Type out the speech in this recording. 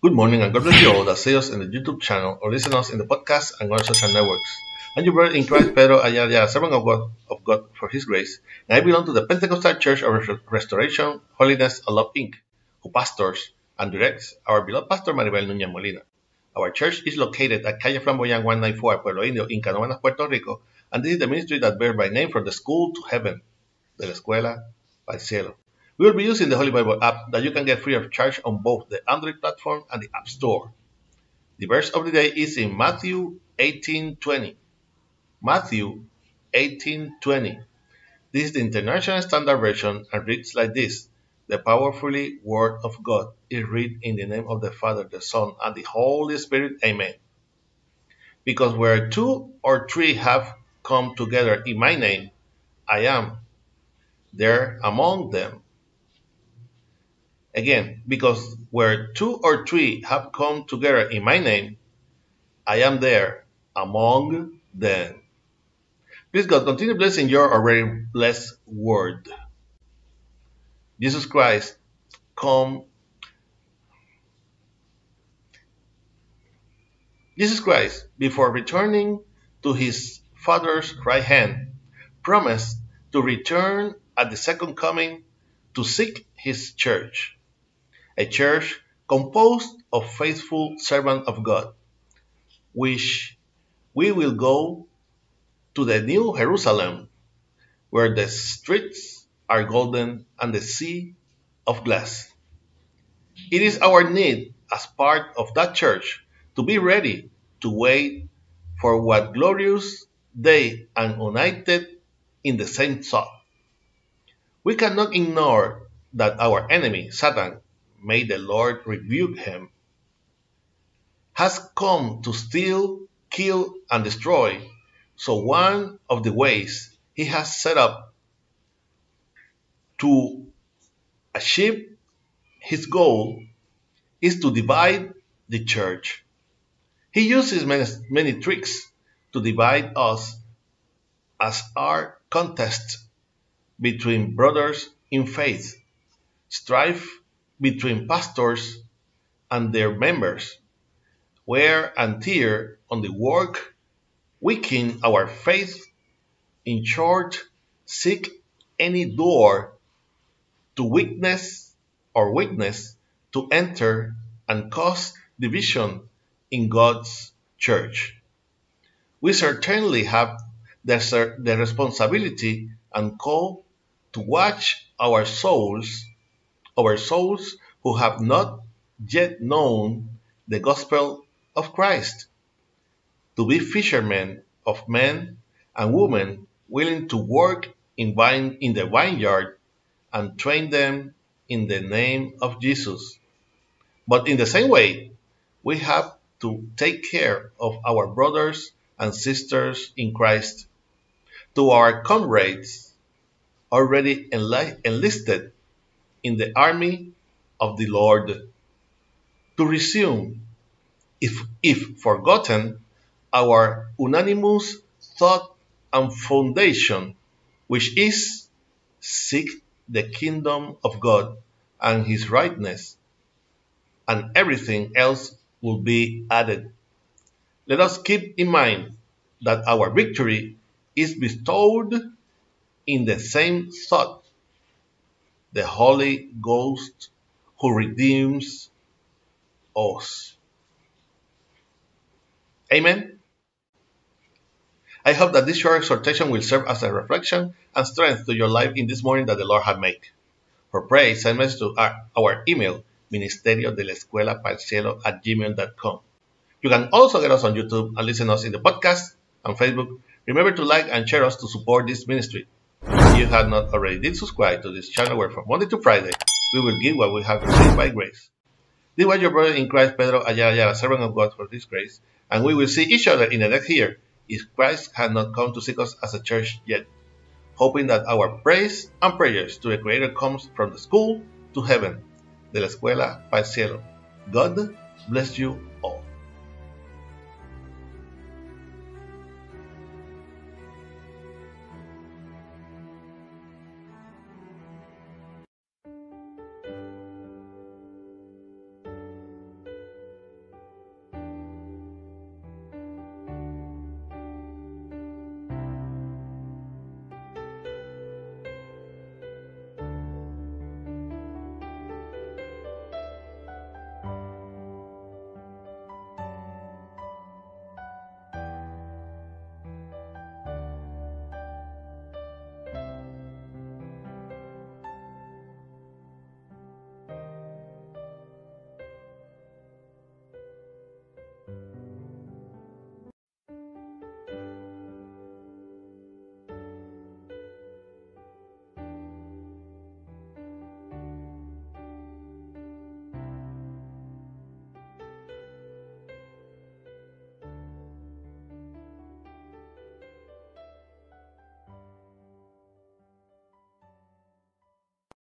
Good morning and God bless you all that see us in the YouTube channel or listen us in the podcast and on social networks. I'm your brother in Christ, Pedro Ayala, servant of God, of God for His grace, and I belong to the Pentecostal Church of Restoration, Holiness, and Love Inc., who pastors and directs our beloved pastor Maribel Núñez Molina. Our church is located at Calle Flamboyant 194, Pueblo Indio, in Canóvanas, Puerto Rico, and this is the ministry that bears my name from the school to heaven, de la escuela al cielo. We will be using the Holy Bible app that you can get free of charge on both the Android platform and the App Store. The verse of the day is in Matthew 18:20. Matthew 18:20. This is the International Standard Version and reads like this: The powerfully word of God is read in the name of the Father, the Son, and the Holy Spirit. Amen. Because where two or three have come together in my name, I am there among them. Again, because where two or three have come together in my name, I am there among them. Please God, continue blessing your already blessed word. Jesus Christ, come. Jesus Christ, before returning to his Father's right hand, promised to return at the second coming to seek his church a church composed of faithful servants of God, which we will go to the new Jerusalem, where the streets are golden and the sea of glass. It is our need as part of that church to be ready to wait for what glorious day and united in the same thought. We cannot ignore that our enemy, Satan, may the Lord rebuke him, has come to steal, kill, and destroy. So, one of the ways he has set up to achieve his goal is to divide the church. He uses many, many tricks to divide us as our contests between brothers in faith, strife between pastors and their members, wear and tear on the work, weaken our faith, in short, seek any door to weakness or weakness to enter and cause division in God's church. We certainly have the, the responsibility and call to watch our souls our souls who have not yet known the gospel of Christ, to be fishermen of men and women willing to work in, vine, in the vineyard and train them in the name of Jesus. But in the same way, we have to take care of our brothers and sisters in Christ, to our comrades already enlisted in the army of the Lord. To resume, if, if forgotten, our unanimous thought and foundation, which is seek the kingdom of God and his rightness, and everything else will be added. Let us keep in mind that our victory is bestowed in the same thought the Holy Ghost who redeems us. Amen. I hope that this short exhortation will serve as a reflection and strength to your life in this morning that the Lord has made. For praise, send message to our, our email, ministerio de la escuela para cielo at gmail.com. You can also get us on YouTube and listen us in the podcast and Facebook. Remember to like and share us to support this ministry you have not already did subscribe to this channel where from Monday to Friday we will give what we have received by grace. This was your brother in Christ, Pedro Ayala, servant of God for this grace, and we will see each other in the next year if Christ had not come to seek us as a church yet, hoping that our praise and prayers to the Creator comes from the school to heaven, de la escuela para el cielo. God bless you